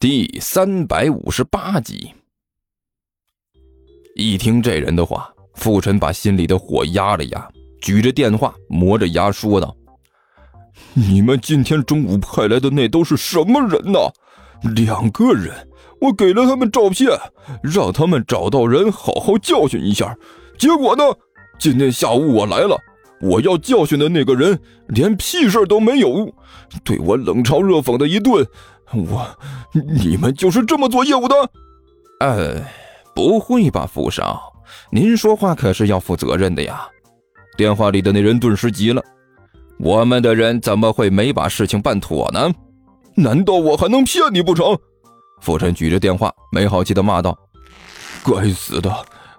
第三百五十八集。一听这人的话，傅晨把心里的火压了压，举着电话，磨着牙说道：“你们今天中午派来的那都是什么人呢？两个人，我给了他们照片，让他们找到人，好好教训一下。结果呢，今天下午我来了，我要教训的那个人连屁事都没有，对我冷嘲热讽的一顿。”我，你们就是这么做业务的？呃，不会吧，富少，您说话可是要负责任的呀！电话里的那人顿时急了：“我们的人怎么会没把事情办妥呢？难道我还能骗你不成？”傅晨举着电话，没好气的骂道：“该死的！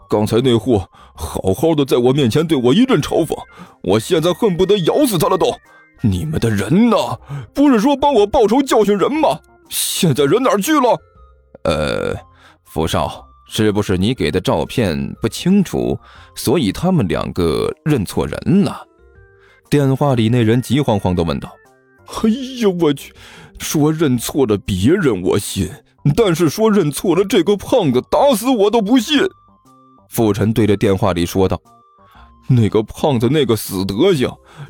刚才那货好好的在我面前对我一阵嘲讽，我现在恨不得咬死他了都！”你们的人呢？不是说帮我报仇教训人吗？现在人哪儿去了？呃，傅少，是不是你给的照片不清楚，所以他们两个认错人了？电话里那人急慌慌地问道。哎呀，我去！说认错了别人我信，但是说认错了这个胖子，打死我都不信。傅晨对着电话里说道。那个胖子那个死德行，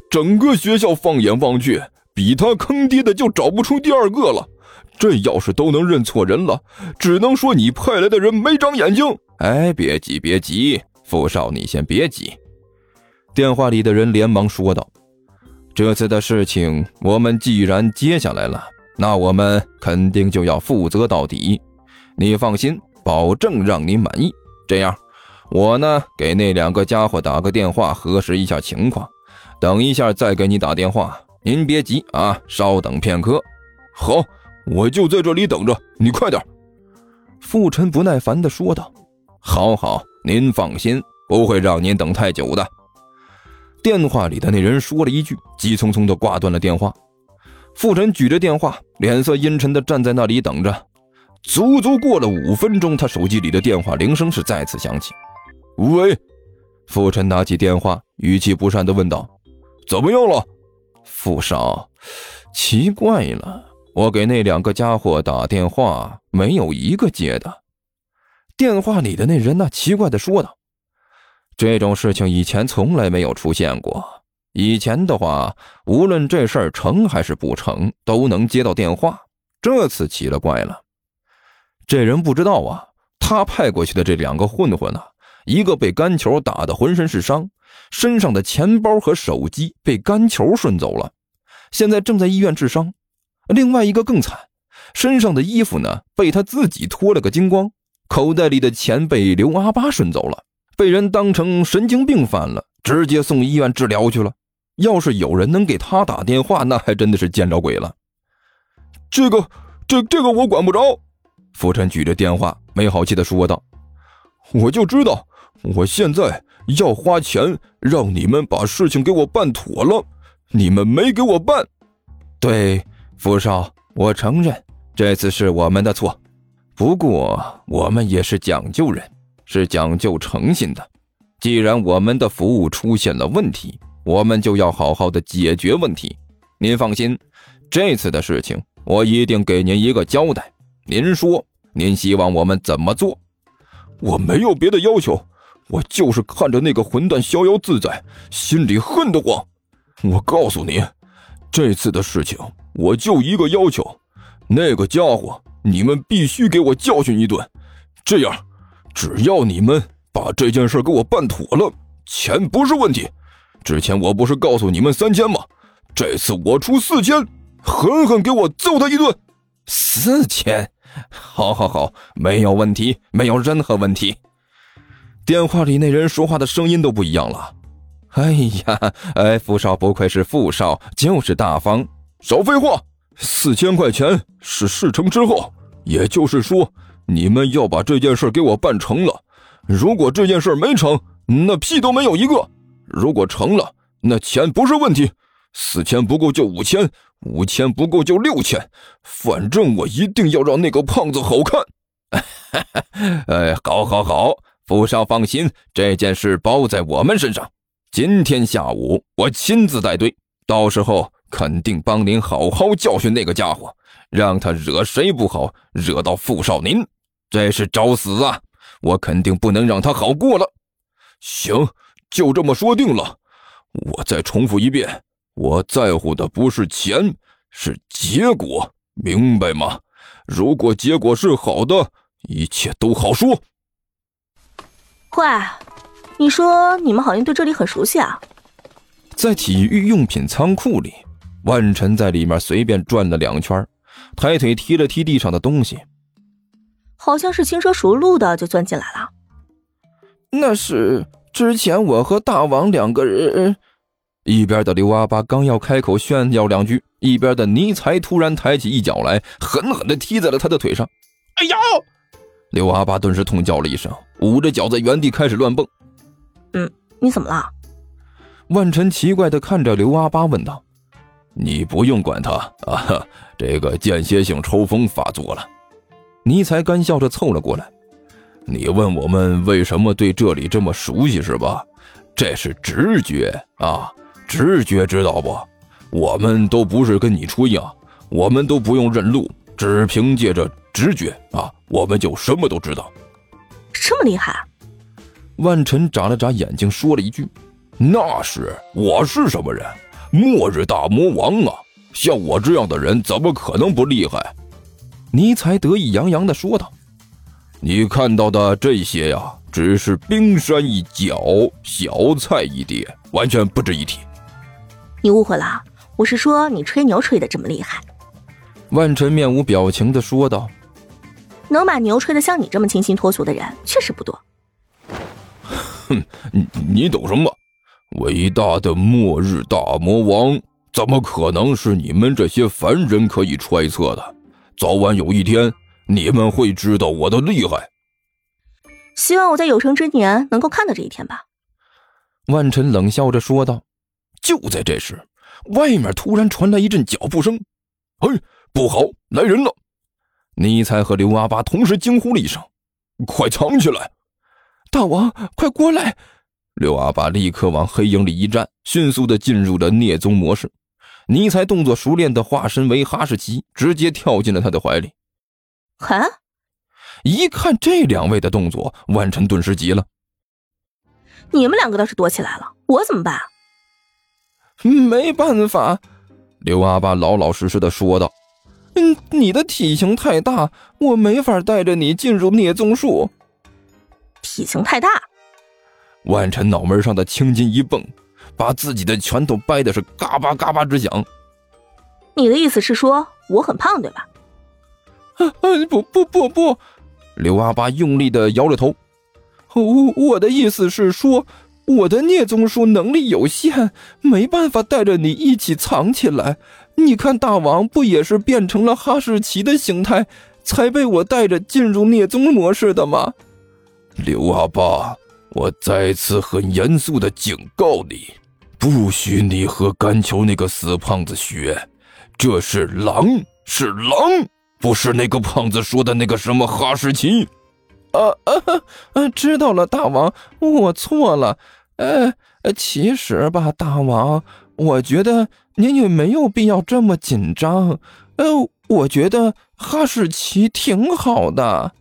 整个学校放眼望去，比他坑爹的就找不出第二个了。这要是都能认错人了，只能说你派来的人没长眼睛。哎，别急别急，傅少你先别急。电话里的人连忙说道：“这次的事情我们既然接下来了，那我们肯定就要负责到底。你放心，保证让你满意。这样。”我呢，给那两个家伙打个电话，核实一下情况。等一下再给你打电话，您别急啊，稍等片刻。好，我就在这里等着，你快点。傅晨不耐烦地说道：“好好，您放心，不会让您等太久的。”电话里的那人说了一句，急匆匆地挂断了电话。傅晨举着电话，脸色阴沉地站在那里等着。足足过了五分钟，他手机里的电话铃声是再次响起。喂，傅晨拿起电话，语气不善的问道：“怎么样了，傅少？奇怪了，我给那两个家伙打电话，没有一个接的。”电话里的那人呢奇怪的说道：“这种事情以前从来没有出现过。以前的话，无论这事儿成还是不成，都能接到电话。这次奇了怪了，这人不知道啊，他派过去的这两个混混呢？”一个被干球打得浑身是伤，身上的钱包和手机被干球顺走了，现在正在医院治伤。另外一个更惨，身上的衣服呢被他自己脱了个精光，口袋里的钱被刘阿八顺走了，被人当成神经病犯了，直接送医院治疗去了。要是有人能给他打电话，那还真的是见着鬼了。这个，这这个我管不着。傅晨举着电话，没好气的说道：“我就知道。”我现在要花钱让你们把事情给我办妥了，你们没给我办。对，傅少，我承认这次是我们的错，不过我们也是讲究人，是讲究诚信的。既然我们的服务出现了问题，我们就要好好的解决问题。您放心，这次的事情我一定给您一个交代。您说，您希望我们怎么做？我没有别的要求。我就是看着那个混蛋逍遥自在，心里恨得慌。我告诉你，这次的事情我就一个要求，那个家伙你们必须给我教训一顿。这样，只要你们把这件事给我办妥了，钱不是问题。之前我不是告诉你们三千吗？这次我出四千，狠狠给我揍他一顿。四千，好，好，好，没有问题，没有任何问题。电话里那人说话的声音都不一样了。哎呀，哎，富少不愧是富少，就是大方。少废话，四千块钱是事成之后，也就是说，你们要把这件事给我办成了。如果这件事没成，那屁都没有一个；如果成了，那钱不是问题。四千不够就五千，五千不够就六千，反正我一定要让那个胖子好看。哎，好，好，好。傅少放心，这件事包在我们身上。今天下午我亲自带队，到时候肯定帮您好好教训那个家伙，让他惹谁不好，惹到傅少您，这是找死啊！我肯定不能让他好过了。行，就这么说定了。我再重复一遍，我在乎的不是钱，是结果，明白吗？如果结果是好的，一切都好说。喂，你说你们好像对这里很熟悉啊？在体育用品仓库里，万晨在里面随便转了两圈，抬腿踢了踢地上的东西，好像是轻车熟路的就钻进来了。那是之前我和大王两个人。一边的刘阿八刚要开口炫耀两句，一边的尼才突然抬起一脚来，狠狠地踢在了他的腿上。哎呀！刘阿八顿时痛叫了一声，捂着脚在原地开始乱蹦。嗯，你怎么了？万晨奇怪的看着刘阿八问道：“你不用管他啊，这个间歇性抽风发作了。”尼才干笑着凑了过来。你问我们为什么对这里这么熟悉是吧？这是直觉啊，直觉知道不？我们都不是跟你吹呀，我们都不用认路，只凭借着直觉啊，我们就什么都知道。这么厉害？万晨眨了眨眼睛，说了一句：“那是，我是什么人？末日大魔王啊！像我这样的人，怎么可能不厉害？”尼才得意洋洋地说道。你看到的这些呀，只是冰山一角，小菜一碟，完全不值一提。你误会了，我是说你吹牛吹的这么厉害。万晨面无表情的说道：“能把牛吹得像你这么清新脱俗的人，确实不多。”哼，你你懂什么？伟大的末日大魔王，怎么可能是你们这些凡人可以揣测的？早晚有一天。你们会知道我的厉害。希望我在有生之年能够看到这一天吧。万晨冷笑着说道。就在这时，外面突然传来一阵脚步声。“哎，不好，来人了！”尼才和刘阿巴同时惊呼了一声：“快藏起来！”大王，快过来！刘阿巴立刻往黑影里一站，迅速的进入了聂宗模式。尼才动作熟练的化身为哈士奇，直接跳进了他的怀里。啊！一看这两位的动作，万晨顿时急了。你们两个倒是躲起来了，我怎么办？没办法，刘阿巴老老实实的说道：“嗯，你的体型太大，我没法带着你进入聂宗术。”体型太大！万晨脑门上的青筋一蹦，把自己的拳头掰的是嘎巴嘎巴直响。你的意思是说我很胖，对吧？不不不不！刘阿八用力的摇着头。我我的意思是说，我的聂宗术能力有限，没办法带着你一起藏起来。你看大王不也是变成了哈士奇的形态，才被我带着进入灭宗模式的吗？刘阿爸，我再次很严肃的警告你，不许你和甘球那个死胖子学，这是狼，是狼。不是那个胖子说的那个什么哈士奇，啊啊啊，知道了，大王，我错了。呃，其实吧，大王，我觉得您也没有必要这么紧张。呃，我觉得哈士奇挺好的。